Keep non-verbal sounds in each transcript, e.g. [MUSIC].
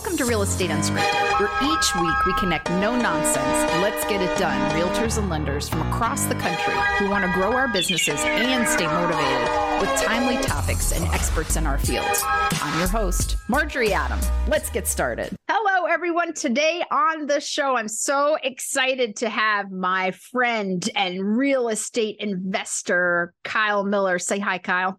Welcome to Real Estate Unscripted, where each week we connect no nonsense, let's get it done realtors and lenders from across the country who want to grow our businesses and stay motivated with timely topics and experts in our fields. I'm your host, Marjorie Adam. Let's get started. Hello, everyone. Today on the show, I'm so excited to have my friend and real estate investor, Kyle Miller. Say hi, Kyle.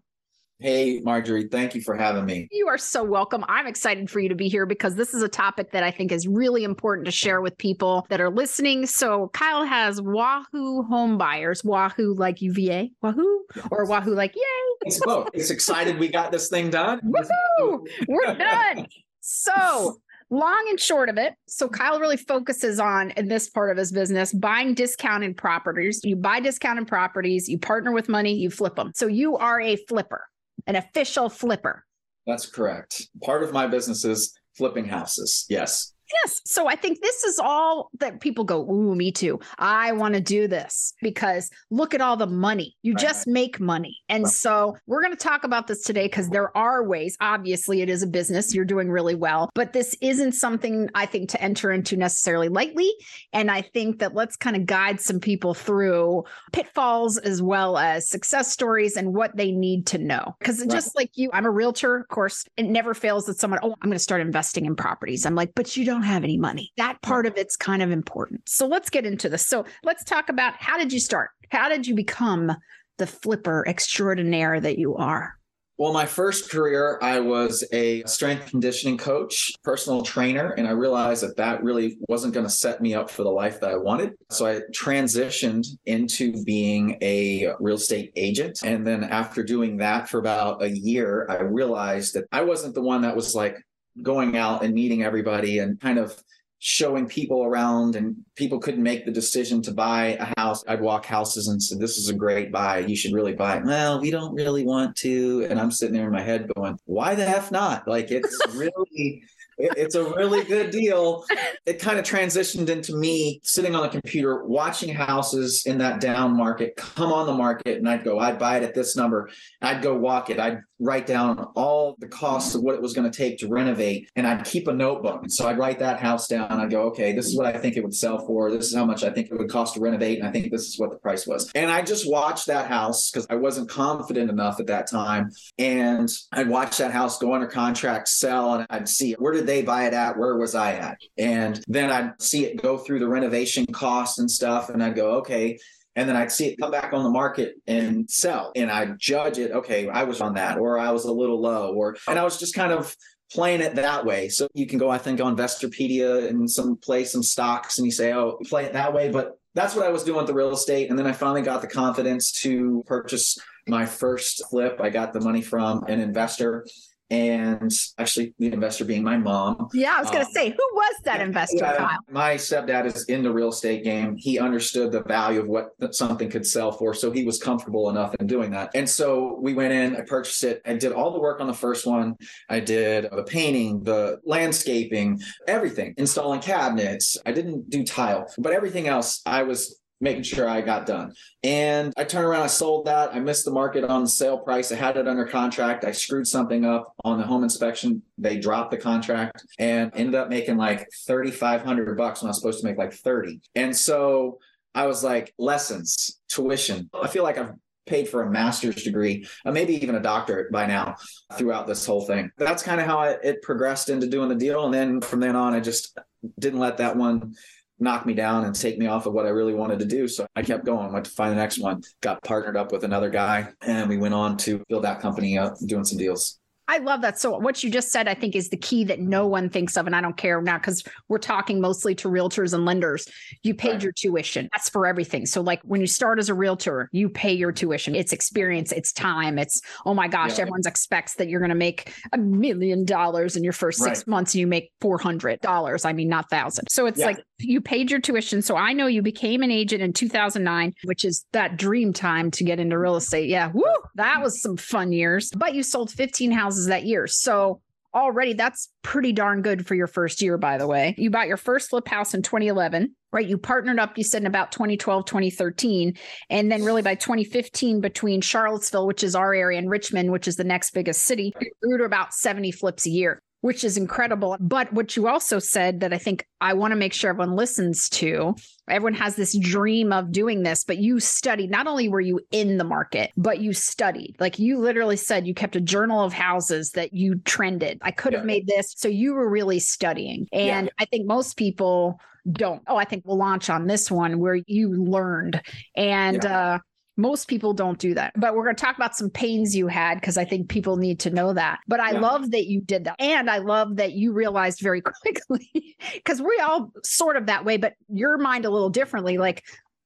Hey, Marjorie, thank you for having me. You are so welcome. I'm excited for you to be here because this is a topic that I think is really important to share with people that are listening. So, Kyle has Wahoo home buyers, Wahoo like UVA, Wahoo, yes. or Wahoo like yay. It's both. It's excited we got this thing done. Woohoo! We're done. So, long and short of it so kyle really focuses on in this part of his business buying discounted properties you buy discounted properties you partner with money you flip them so you are a flipper an official flipper. That's correct. Part of my business is flipping houses. Yes. Yes. So I think this is all that people go, Ooh, me too. I want to do this because look at all the money. You right. just make money. And right. so we're going to talk about this today because there are ways. Obviously, it is a business. You're doing really well, but this isn't something I think to enter into necessarily lightly. And I think that let's kind of guide some people through pitfalls as well as success stories and what they need to know. Because right. just like you, I'm a realtor, of course, it never fails that someone, oh, I'm going to start investing in properties. I'm like, but you don't don't have any money. That part of it's kind of important. So let's get into this. So let's talk about how did you start? How did you become the flipper extraordinaire that you are? Well, my first career, I was a strength conditioning coach, personal trainer, and I realized that that really wasn't going to set me up for the life that I wanted. So I transitioned into being a real estate agent. And then after doing that for about a year, I realized that I wasn't the one that was like, going out and meeting everybody and kind of showing people around and people couldn't make the decision to buy a house i'd walk houses and say this is a great buy. You should really buy it. Well we don't really want to. And i'm sitting there in my head going why the f not? Like it's [LAUGHS] really it's a really good deal. It kind of transitioned into me sitting on the computer watching houses in that down market come on the market, and I'd go, I'd buy it at this number. I'd go walk it. I'd write down all the costs of what it was going to take to renovate, and I'd keep a notebook. And so I'd write that house down. I'd go, okay, this is what I think it would sell for. This is how much I think it would cost to renovate, and I think this is what the price was. And I just watched that house because I wasn't confident enough at that time, and I'd watch that house go under contract, sell, and I'd see where did they buy it at? Where was I at? And then I'd see it go through the renovation costs and stuff. And I'd go, okay. And then I'd see it come back on the market and sell. And I'd judge it, okay, I was on that, or I was a little low, or, and I was just kind of playing it that way. So you can go, I think, on Investopedia and some play some stocks and you say, oh, play it that way. But that's what I was doing with the real estate. And then I finally got the confidence to purchase my first flip. I got the money from an investor and actually the investor being my mom. Yeah, I was going to um, say, who was that investor, yeah, Kyle? My stepdad is in the real estate game. He understood the value of what something could sell for, so he was comfortable enough in doing that. And so we went in, I purchased it, I did all the work on the first one. I did the painting, the landscaping, everything, installing cabinets. I didn't do tile, but everything else I was making sure I got done. And I turned around, I sold that. I missed the market on the sale price. I had it under contract. I screwed something up on the home inspection. They dropped the contract and ended up making like 3,500 bucks when I was supposed to make like 30. And so I was like, lessons, tuition. I feel like I've paid for a master's degree, uh, maybe even a doctorate by now throughout this whole thing. That's kind of how it, it progressed into doing the deal. And then from then on, I just didn't let that one knock me down and take me off of what I really wanted to do. So I kept going, went to find the next one, got partnered up with another guy, and we went on to build that company up, doing some deals. I love that. So what you just said, I think, is the key that no one thinks of, and I don't care now because we're talking mostly to realtors and lenders. You paid right. your tuition. That's for everything. So like when you start as a realtor, you pay your tuition. It's experience, it's time. It's oh my gosh, yeah. everyone expects that you're going to make a million dollars in your first six right. months, and you make four hundred dollars. I mean, not thousand. So it's yeah. like you paid your tuition. So I know you became an agent in 2009, which is that dream time to get into real estate. Yeah, woo, that was some fun years. But you sold 15 houses that year. So already that's pretty darn good for your first year, by the way. You bought your first flip house in 2011, right? You partnered up, you said in about 2012, 2013. And then really by 2015, between Charlottesville, which is our area, and Richmond, which is the next biggest city, you grew to about 70 flips a year. Which is incredible. But what you also said that I think I want to make sure everyone listens to everyone has this dream of doing this, but you studied, not only were you in the market, but you studied. Like you literally said, you kept a journal of houses that you trended. I could have made this. So you were really studying. And yeah. I think most people don't. Oh, I think we'll launch on this one where you learned. And, yeah. uh, most people don't do that. But we're going to talk about some pains you had because I think people need to know that. But I yeah. love that you did that. And I love that you realized very [LAUGHS] quickly because we all sort of that way, but your mind a little differently. Like,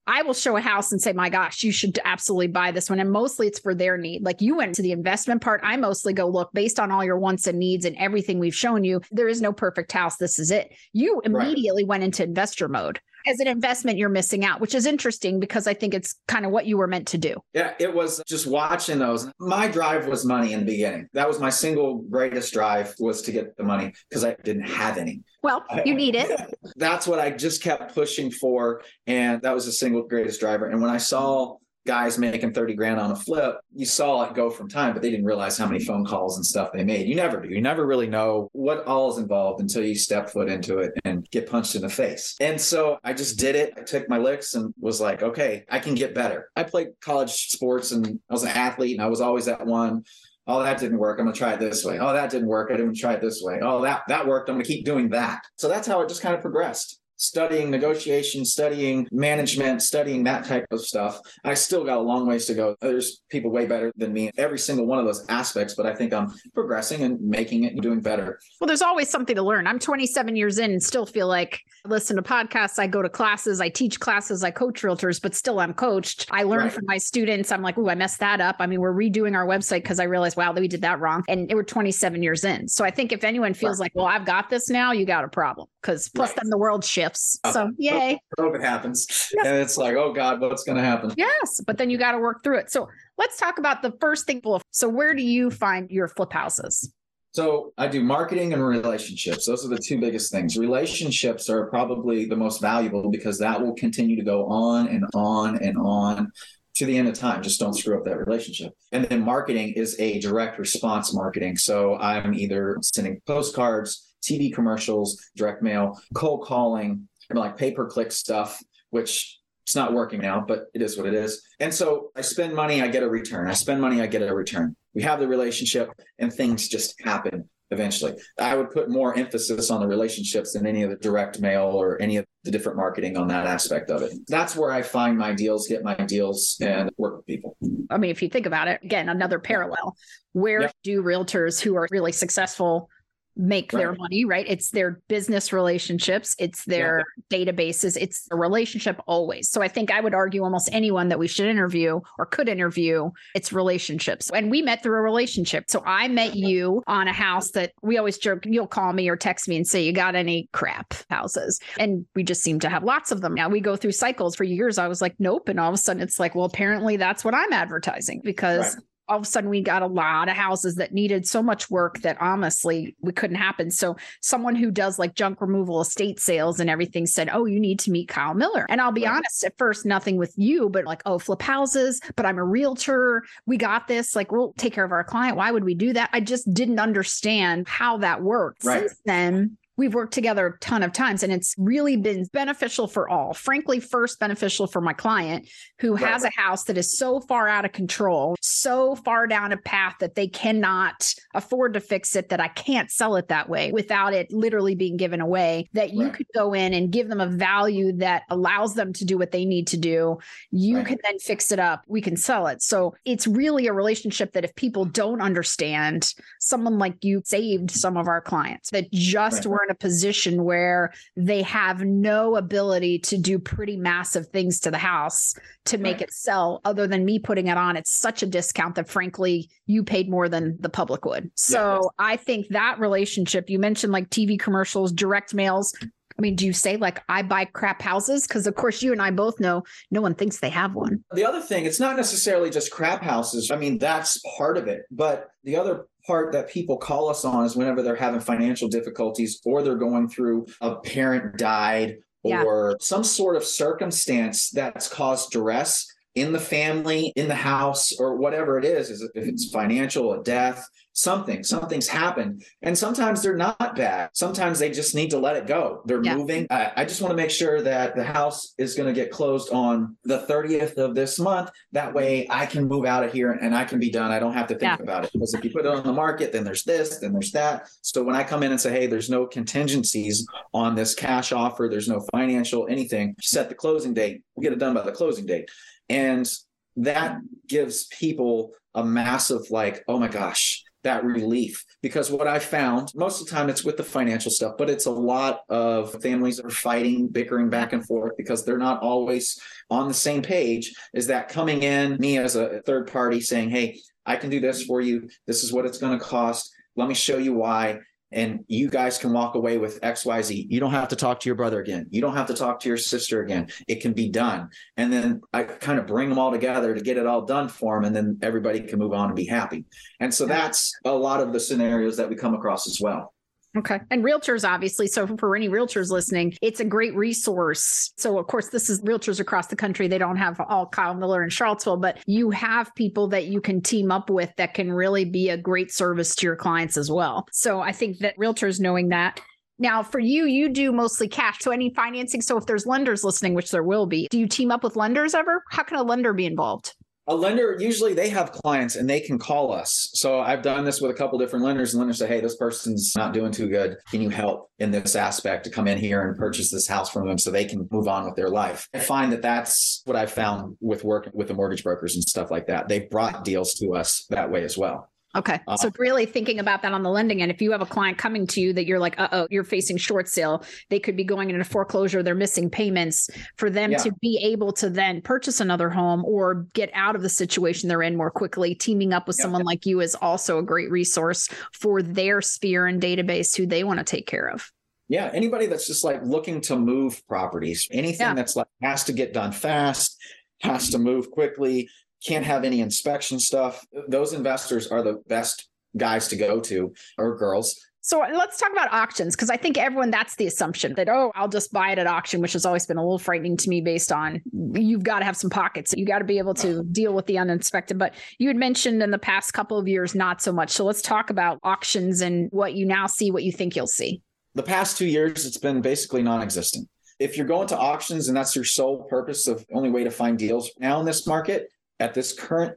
I will show a house and say, my gosh, you should absolutely buy this one. And mostly it's for their need. Like you went to the investment part. I mostly go, look, based on all your wants and needs and everything we've shown you, there is no perfect house. This is it. You immediately right. went into investor mode as an investment you're missing out, which is interesting because I think it's kind of what you were meant to do. Yeah, it was just watching those. My drive was money in the beginning. That was my single greatest drive was to get the money because I didn't have any. Well, you need it. [LAUGHS] That's what I just kept pushing for. And that was the single greatest driver. And when I saw guys making 30 grand on a flip, you saw it go from time, but they didn't realize how many phone calls and stuff they made. You never do. You never really know what all is involved until you step foot into it and get punched in the face. And so I just did it. I took my licks and was like, okay, I can get better. I played college sports and I was an athlete and I was always at one. Oh, that didn't work. I'm gonna try it this way. Oh, that didn't work. I didn't try it this way. Oh, that that worked. I'm gonna keep doing that. So that's how it just kind of progressed studying negotiation, studying management, studying that type of stuff. I still got a long ways to go. There's people way better than me in every single one of those aspects, but I think I'm progressing and making it and doing better. Well, there's always something to learn. I'm 27 years in and still feel like I listen to podcasts, I go to classes, I teach classes, I coach realtors, but still I'm coached. I learn right. from my students. I'm like, oh, I messed that up. I mean, we're redoing our website because I realized, wow, we did that wrong. And we're 27 years in. So I think if anyone feels right. like, well, I've got this now, you got a problem because plus right. then the world shifts. Uh, so yay. COVID happens. Yes. And it's like, oh God, what's going to happen? Yes. But then you got to work through it. So let's talk about the first thing. So where do you find your flip houses? So I do marketing and relationships. Those are the two biggest things. Relationships are probably the most valuable because that will continue to go on and on and on to the end of time. Just don't screw up that relationship. And then marketing is a direct response marketing. So I'm either sending postcards, TV commercials, direct mail, cold calling, and like pay per click stuff, which it's not working now, but it is what it is. And so I spend money, I get a return. I spend money, I get a return. We have the relationship and things just happen eventually. I would put more emphasis on the relationships than any of the direct mail or any of the different marketing on that aspect of it. That's where I find my deals, get my deals, and work with people. I mean, if you think about it, again, another parallel. Where yep. do realtors who are really successful make right. their money, right? It's their business relationships, it's their yeah. databases, it's a relationship always. So I think I would argue almost anyone that we should interview or could interview, it's relationships. And we met through a relationship. So I met you on a house that we always joke, you'll call me or text me and say, You got any crap houses? And we just seem to have lots of them. Now we go through cycles for years. I was like, Nope. And all of a sudden it's like, Well, apparently that's what I'm advertising because right all of a sudden we got a lot of houses that needed so much work that honestly we couldn't happen. So someone who does like junk removal estate sales and everything said, "Oh, you need to meet Kyle Miller." And I'll be right. honest, at first nothing with you, but like, "Oh, flip houses, but I'm a realtor. We got this. Like, we'll take care of our client. Why would we do that?" I just didn't understand how that worked. Right. Since then, We've worked together a ton of times and it's really been beneficial for all. Frankly, first beneficial for my client who right. has a house that is so far out of control, so far down a path that they cannot afford to fix it, that I can't sell it that way without it literally being given away. That you right. could go in and give them a value that allows them to do what they need to do. You right. can then fix it up. We can sell it. So it's really a relationship that if people don't understand, someone like you saved some of our clients that just were in a position where they have no ability to do pretty massive things to the house to make right. it sell other than me putting it on it's such a discount that frankly you paid more than the public would so yeah. i think that relationship you mentioned like tv commercials direct mails I mean, do you say like I buy crap houses? Because of course you and I both know no one thinks they have one. The other thing, it's not necessarily just crap houses. I mean, that's part of it. But the other part that people call us on is whenever they're having financial difficulties or they're going through a parent died or yeah. some sort of circumstance that's caused duress in the family, in the house, or whatever it is, is if it's financial, a death, something, something's happened. And sometimes they're not bad. Sometimes they just need to let it go. They're yeah. moving. I, I just want to make sure that the house is going to get closed on the 30th of this month. That way I can move out of here and I can be done. I don't have to think yeah. about it. Because if you put it on the market, then there's this, then there's that. So when I come in and say, hey, there's no contingencies on this cash offer, there's no financial anything, set the closing date, we'll get it done by the closing date. And that gives people a massive, like, oh my gosh, that relief because what I found most of the time it's with the financial stuff, but it's a lot of families are fighting, bickering back and forth because they're not always on the same page. Is that coming in, me as a third party saying, Hey, I can do this for you. This is what it's going to cost. Let me show you why and you guys can walk away with xyz you don't have to talk to your brother again. You don't have to talk to your sister again. It can be done. And then i kind of bring them all together to get it all done for them and then everybody can move on and be happy. And so that's a lot of the scenarios that we come across as well Okay. And realtors, obviously. So, for any realtors listening, it's a great resource. So, of course, this is realtors across the country. They don't have all Kyle Miller in Charlottesville, but you have people that you can team up with that can really be a great service to your clients as well. So, I think that realtors knowing that. Now, for you, you do mostly cash. So, any financing. So, if there's lenders listening, which there will be, do you team up with lenders ever? How can a lender be involved? A lender usually they have clients and they can call us. So i've done this with a couple different lenders and lenders say hey this person's not doing too good. Can you help in this aspect to come in here and purchase this house from them so they can move on with their life? I find that that's what i've found with working with the mortgage brokers and stuff like that. They've brought deals to us that way as well Okay. Uh, so really thinking about that on the lending end, if you have a client coming to you that you're like, uh oh, you're facing short sale, they could be going into foreclosure, they're missing payments for them yeah. to be able to then purchase another home or get out of the situation they're in more quickly. Teaming up with yeah. someone like you is also a great resource for their sphere and database who they want to take care of. Yeah, anybody that's just like looking to move properties, anything yeah. that's like has to get done fast, has to move quickly, can't have any inspection stuff. Those investors are the best guys to go to or girls. So let's talk about auctions because I think everyone that's the assumption that oh I'll just buy it at auction, which has always been a little frightening to me based on you've got to have some pockets, you got to be able to [SIGHS] deal with the uninspected. But you had mentioned in the past couple of years not so much. So let's talk about auctions and what you now see, what you think you'll see. The past two years, it's been basically non-existent. If you're going to auctions and that's your sole purpose of only way to find deals now in this market, at this current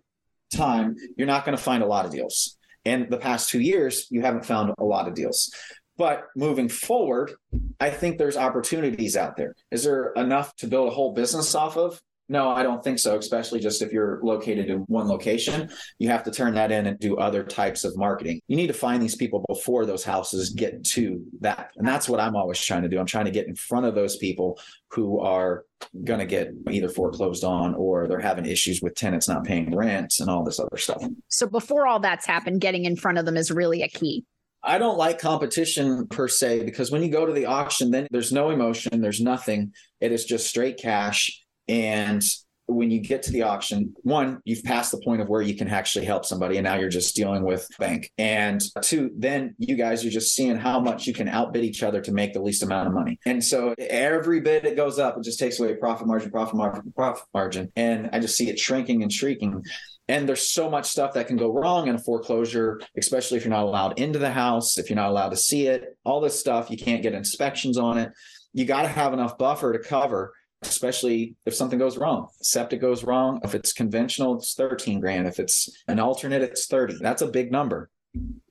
time, you're not going to find a lot of deals. And the past two years, you haven't found a lot of deals. But moving forward, I think there's opportunities out there. Is there enough to build a whole business off of? No, I don't think so, especially just if you're located in one location. You have to turn that in and do other types of marketing. You need to find these people before those houses get to that. And that's what I'm always trying to do. I'm trying to get in front of those people who are going to get either foreclosed on or they're having issues with tenants not paying rent and all this other stuff. So before all that's happened, getting in front of them is really a key. I don't like competition per se because when you go to the auction, then there's no emotion, there's nothing. It is just straight cash and when you get to the auction, one, you've passed the point of where you can actually help somebody, and now you're just dealing with bank. And two, then you guys are just seeing how much you can outbid each other to make the least amount of money. And so every bid it goes up, it just takes away profit margin, profit margin, profit margin. And I just see it shrinking and shrinking. And there's so much stuff that can go wrong in a foreclosure, especially if you're not allowed into the house, if you're not allowed to see it, all this stuff, you can't get inspections on it. You got to have enough buffer to cover especially if something goes wrong. Septic goes wrong. If it's conventional, it's 13 grand. If it's an alternate, it's 30. That's a big number.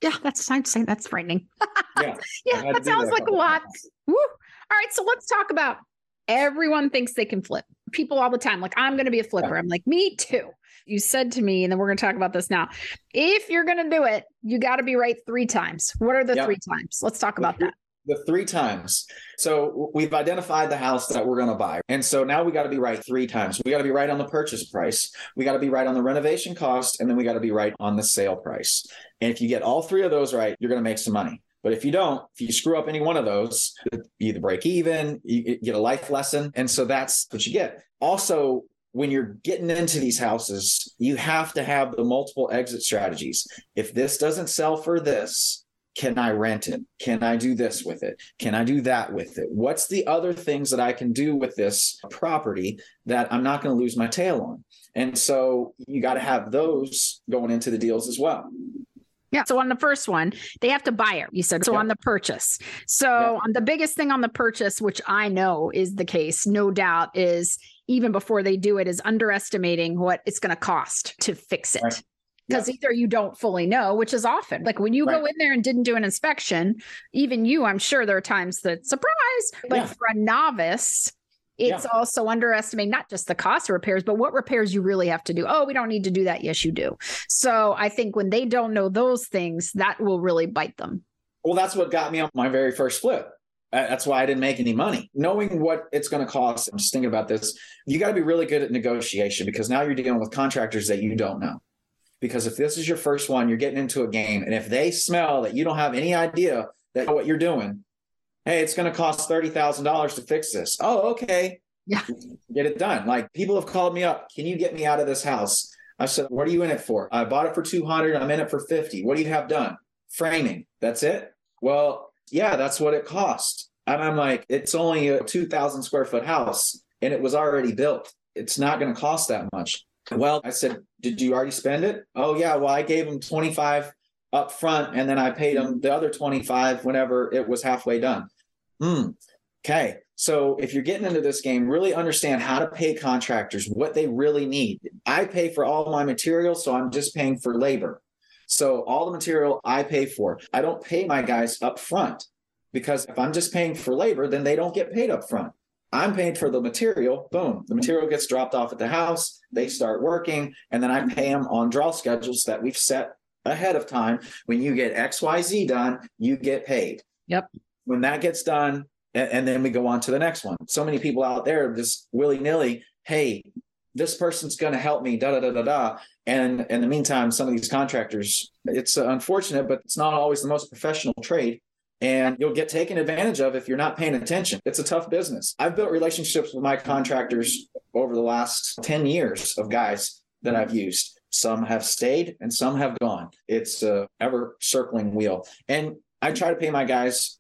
Yeah, that's I'd say that's frightening. [LAUGHS] yeah. yeah, that sounds that like a lot. Woo. All right. So let's talk about everyone thinks they can flip. People all the time, like, I'm gonna be a flipper. I'm like, me too. You said to me, and then we're gonna talk about this now. If you're gonna do it, you gotta be right three times. What are the yep. three times? Let's talk about that the three times. So we've identified the house that we're going to buy. And so now we got to be right three times. We got to be right on the purchase price. We got to be right on the renovation cost. And then we got to be right on the sale price. And if you get all three of those right, you're going to make some money. But if you don't, if you screw up any one of those, you either break even, you get a life lesson. And so that's what you get. Also, when you're getting into these houses, you have to have the multiple exit strategies. If this doesn't sell for this, can I rent it? Can I do this with it? Can I do that with it? What's the other things that I can do with this property that I'm not going to lose my tail on? And so you got to have those going into the deals as well. Yeah. So on the first one, they have to buy it. You said so yeah. on the purchase. So yeah. on the biggest thing on the purchase, which I know is the case, no doubt, is even before they do it, is underestimating what it's going to cost to fix it. Right because yeah. either you don't fully know, which is often like when you right. go in there and didn't do an inspection, even you, I'm sure there are times that surprise, but yeah. for a novice, it's yeah. also underestimating not just the cost of repairs, but what repairs you really have to do. Oh, we don't need to do that. Yes, you do. So I think when they don't know those things, that will really bite them. Well, that's what got me on my very first flip. That's why I didn't make any money. Knowing what it's going to cost, I'm just thinking about this. You got to be really good at negotiation because now you're dealing with contractors that you don't know. Because if this is your first one, you're getting into a game. And if they smell that you don't have any idea that what you're doing, hey, it's going to cost $30,000 to fix this. Oh, okay. Yeah. Get it done. Like people have called me up. Can you get me out of this house? I said, what are you in it for? I bought it for 200. I'm in it for 50. What do you have done? Framing. That's it. Well, yeah, that's what it cost. And I'm like, it's only a 2000 square foot house and it was already built. It's not going to cost that much. Well, I said, did you already spend it? Oh yeah. Well, I gave him 25 up front and then I paid him the other 25 whenever it was halfway done. Hmm. Okay. So if you're getting into this game, really understand how to pay contractors, what they really need. I pay for all my materials, so I'm just paying for labor. So all the material I pay for. I don't pay my guys up front because if I'm just paying for labor, then they don't get paid up front. I'm paying for the material. Boom. The material gets dropped off at the house. They start working. And then I pay them on draw schedules that we've set ahead of time. When you get XYZ done, you get paid. Yep when that gets done, and, and then we go on to the next one. So many people out there just willy nilly, hey, this person's going to help me, da da da da da. And in the meantime, some of these contractors, it's unfortunate, but it's not always the most professional trade. And you'll get taken advantage of if you're not paying attention. It's a tough business. I've built relationships with my contractors over the last 10 years of guys that I've used. Some have stayed and some have gone. It's a ever circling wheel. And I try to pay my guys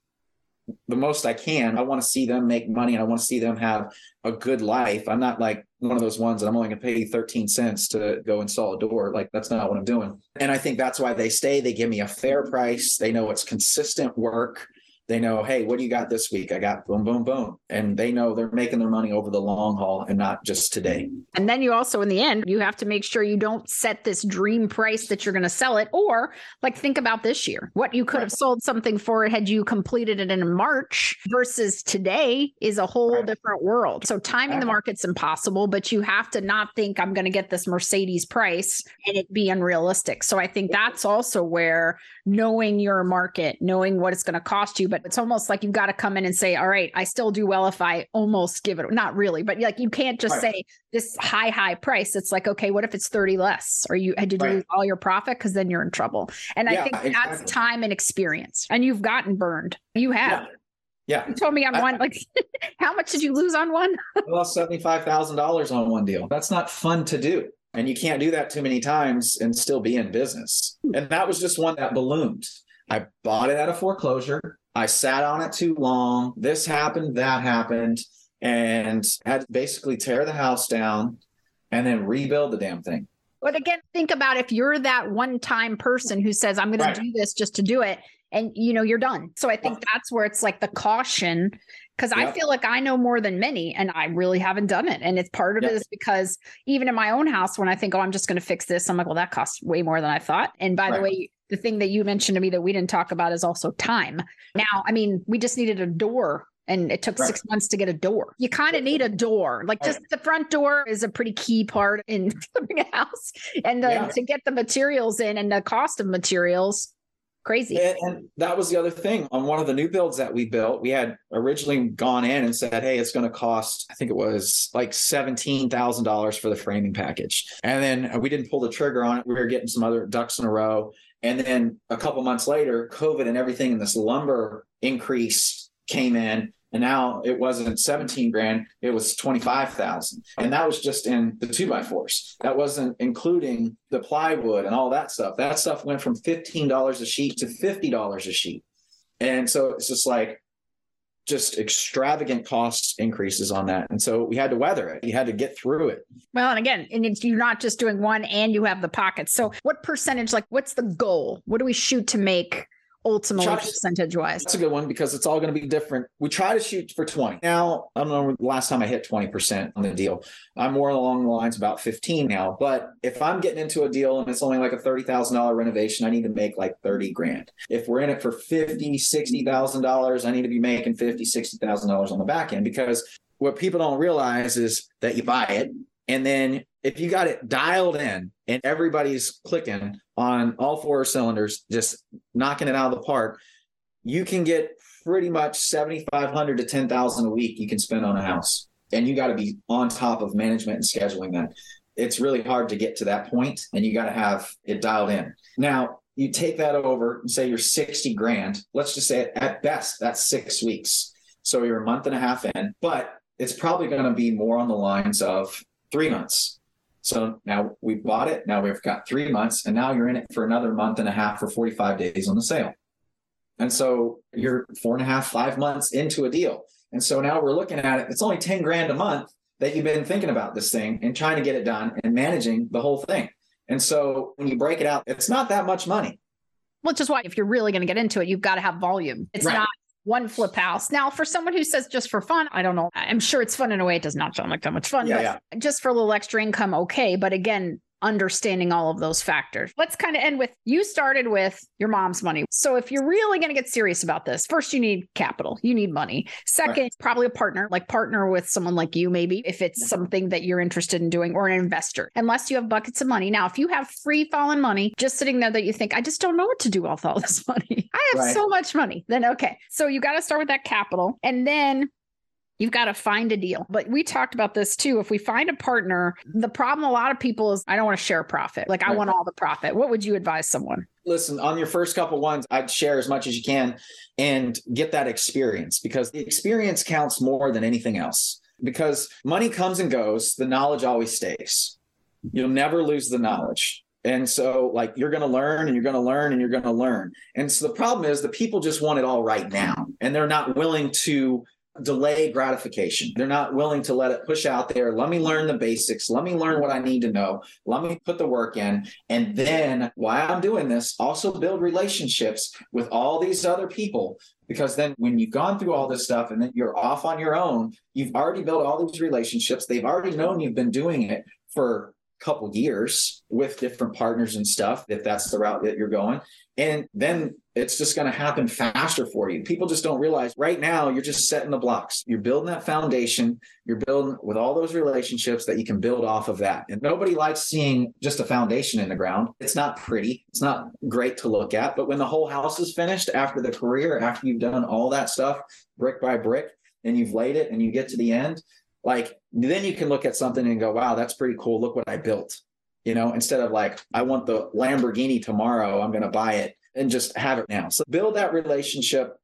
the most I can. I want to see them make money and I want to see them have a good life. I'm not like one of those ones that I'm only going to pay 13 cents to go install a door. Like that's not what I'm doing. And I think that's why they stay. They give me a fair price. They know it's consistent work they know, hey, what do you got this week? I got boom, boom, boom. And they know they're making their money over the long haul and not just today. And then you also, in the end, you have to make sure you don't set this dream price that you're going to sell it. Or like, think about this year, what you could right. have sold something for had you completed it in March versus today is a whole right. different world. So timing the market's impossible, but you have to not think I'm going to get this Mercedes price and it be unrealistic. So I think that's also where knowing your market, knowing what it's going to cost you, but it's almost like you've got to come in and say, all right, I still do well if I almost give it, not really, but like you can't just right. say this high, high price. It's like, okay, what if it's 30 less? Or you had to right. lose all your profit? Cause then you're in trouble. And yeah, I think exactly. that's time and experience. And you've gotten burned. You have. Yeah. Yeah. You told me on I, one, like, [LAUGHS] how much did you lose on one? I lost $75,000 on one deal. That's not fun to do. And you can't do that too many times and still be in business. Hmm. And that was just one that ballooned. I bought it at a foreclosure. I sat on it too long. This happened, that happened, and had to basically tear the house down and then rebuild the damn thing. But again, think about if you're that one time person who says, I'm going right. to do this just to do it, and you know, you're done. So I think that's where it's like the caution because yep. I feel like I know more than many and I really haven't done it. And it's part of yep. it is because even in my own house, when I think, oh, I'm just going to fix this, I'm like, well, that costs way more than I thought. And by right. the way, the thing that you mentioned to me that we didn't talk about is also time. Now, I mean, we just needed a door and it took right. six months to get a door. You kind of need a door. Like just the front door is a pretty key part in [LAUGHS] building a house. And uh, yeah. to get the materials in and the cost of materials, crazy. And, and, that was the other thing on one of the new builds that we built. We had originally gone in and said, "Hey, it's going to cost. I think it was like seventeen thousand dollars for the framing package." And then uh, we didn't pull the trigger on it. We were getting some other ducks in a row. And then a couple months later, COVID and everything, and this lumber increase came in And now it wasn't 17 grand, it was 25,000. And that was just in the two by fours. That wasn't including the plywood and all that stuff. That stuff went from $15 a sheet to $50 a sheet. And so it's just like, just extravagant cost increases on that. And so we had to weather it. You had to get through it. Well, and again, and you're not just doing one and you have the pockets. So what percentage, like what's the goal? What do we shoot to make ultimately percentage wise? That's a good one because it's all going to be different. We try to shoot for 20. Now, I don't know the last time I hit 20% on the deal. I'm more along the lines about 15 now. But if I'm getting into a deal and it's only like a $30,000 renovation, I need to make like 30 grand. If we're in it for 50, $60,000, I need to be making 50, $60,000 on the back end because what people don't realize is that you buy it and then if you got it dialed in and everybody's clicking on all four cylinders, just knocking it out of the park, you can get pretty much 7,500 to 10,000 a week you can spend on a house. And you got to be on top of management and scheduling that. It's really hard to get to that point and you got to have it dialed in. Now, you take that over and say you're 60 grand. Let's just say at best, that's six weeks. So you're a month and a half in, but it's probably going to be more on the lines of three months so now we bought it. Now we've got three months, and now you're in it for another month and a half for 45 days on the sale. And so you're four and a half, five months into a deal. And so now we're looking at it. It's only 10 grand a month that you've been thinking about this thing and trying to get it done and managing the whole thing. And so when you break it out, it's not that much money. Which is why if you're really going to get into it, you've got to have volume. It's right. not one flip house. Now, for someone who says just for fun, I don't know. I'm sure it's fun in a way. It does not sound like that much fun. Yeah, yeah. Just for a little extra income, okay. But again, understanding all of those factors. Let's kind of end with you started with your mom's money. So if you're really going to get serious about this, first you need capital, you need money. Second, right. probably a partner, like partner with someone like you maybe if it's yeah. something that you're interested in doing or an investor. Unless you have buckets of money. Now, if you have free falling money just sitting there that you think I just don't know what to do with all this [LAUGHS] money. I have right. so much money. Then okay. So you got to start with that capital and then You've got to find a deal. But we talked about this too. If we find a partner, the problem a lot of people is I don't want to share profit. Like I want all the profit. What would you advise someone? Listen, on your first couple ones, I'd share as much as you can and get that experience because the experience counts more than anything else. Because money comes and goes, the knowledge always stays. You'll never lose the knowledge. And so, like, you're going to learn and you're going to learn and you're going to learn. And so, the problem is the people just want it all right now, and they're not willing to delay gratification. They're not willing to let it push out there. Let me learn the basics. Let me learn what I need to know. Let me put the work in. And then while I'm doing this, also build relationships with all these other people. Because then when you've gone through all this stuff and then you're off on your own, you've already built all these relationships. They've already known you've been doing it for couple years with different partners and stuff if that's the route that you're going. And then it's just going to happen faster for you. People just don't realize right now you're just setting the blocks. You're building that foundation. You're building with all those relationships that you can build off of that. And nobody likes seeing just a foundation in the ground. It's not pretty. It's not great to look at. But when the whole house is finished after the career after you've done all that stuff brick by brick and you've laid it and you get to the end like then you can look at something and go, wow, that's pretty cool. Look what I built. You know, instead of like, I want the Lamborghini tomorrow, I'm going to buy it and just have it now. So build that relationship,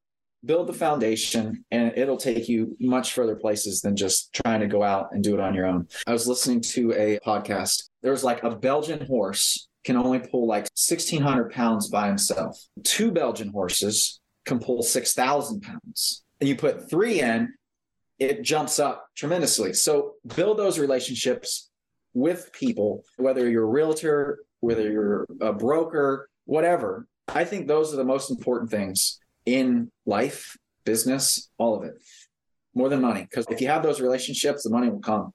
build the foundation, and it'll take you much further places than just trying to go out and do it on your own. I was listening to a podcast. There was like a Belgian horse can only pull like 1600 pounds by himself. Two Belgian horses can pull 6,000 pounds. And you put three in, it jumps up tremendously. So build those relationships with people, whether you're a realtor, whether you're a broker, whatever. I think those are the most important things in life, business, all of it, more than money. Because if you have those relationships, the money will come.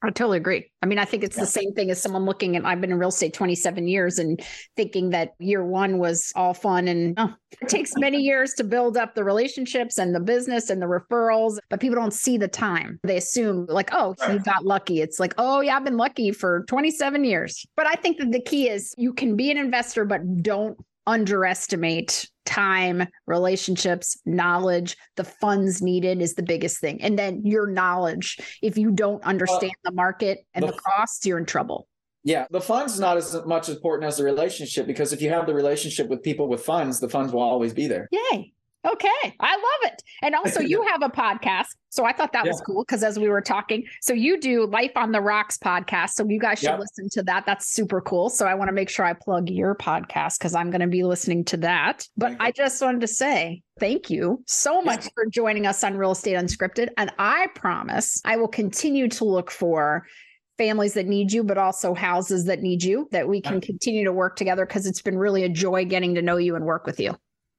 I totally agree. I mean, I think it's yeah. the same thing as someone looking at, I've been in real estate 27 years and thinking that year one was all fun. And oh, it takes many [LAUGHS] years to build up the relationships and the business and the referrals, but people don't see the time. They assume, like, oh, right. you got lucky. It's like, oh, yeah, I've been lucky for 27 years. But I think that the key is you can be an investor, but don't underestimate time, relationships, knowledge, the funds needed is the biggest thing. And then your knowledge. If you don't understand well, the market and the, the costs, you're in trouble. Yeah, the funds not as much important as the relationship because if you have the relationship with people with funds, the funds will always be there. Yay. Okay, I love it. And also, you have a podcast. So I thought that yeah. was cool because as we were talking, so you do Life on the Rocks podcast. So you guys should yep. listen to that. That's super cool. So I want to make sure I plug your podcast because I'm going to be listening to that. But I just wanted to say thank you so much yeah. for joining us on Real Estate Unscripted. And I promise I will continue to look for families that need you, but also houses that need you, that we can continue to work together because it's been really a joy getting to know you and work with you.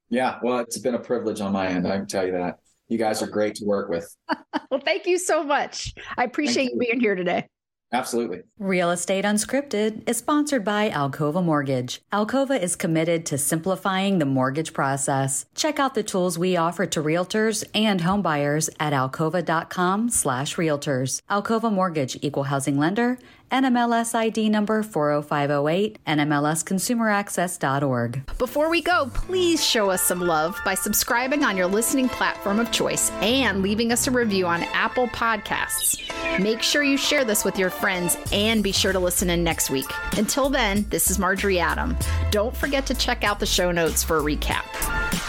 Yeah, well, it's been a privilege on my end. I can tell you that. You guys are great to work with. [LAUGHS] well, thank you so much. I appreciate you. you being here today. Absolutely. Real Estate Unscripted is sponsored by Alcova Mortgage. Alcova is committed to simplifying the mortgage process. Check out the tools we offer to realtors and homebuyers at alcova.com slash realtors. Alcova Mortgage, Equal Housing Lender, NMLS ID number 40508, NMLSconsumeraccess.org. Before we go, please show us some love by subscribing on your listening platform of choice and leaving us a review on Apple Podcasts. Make sure you share this with your friends and be sure to listen in next week. Until then, this is Marjorie Adam. Don't forget to check out the show notes for a recap.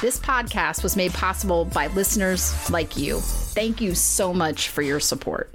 This podcast was made possible by listeners like you. Thank you so much for your support.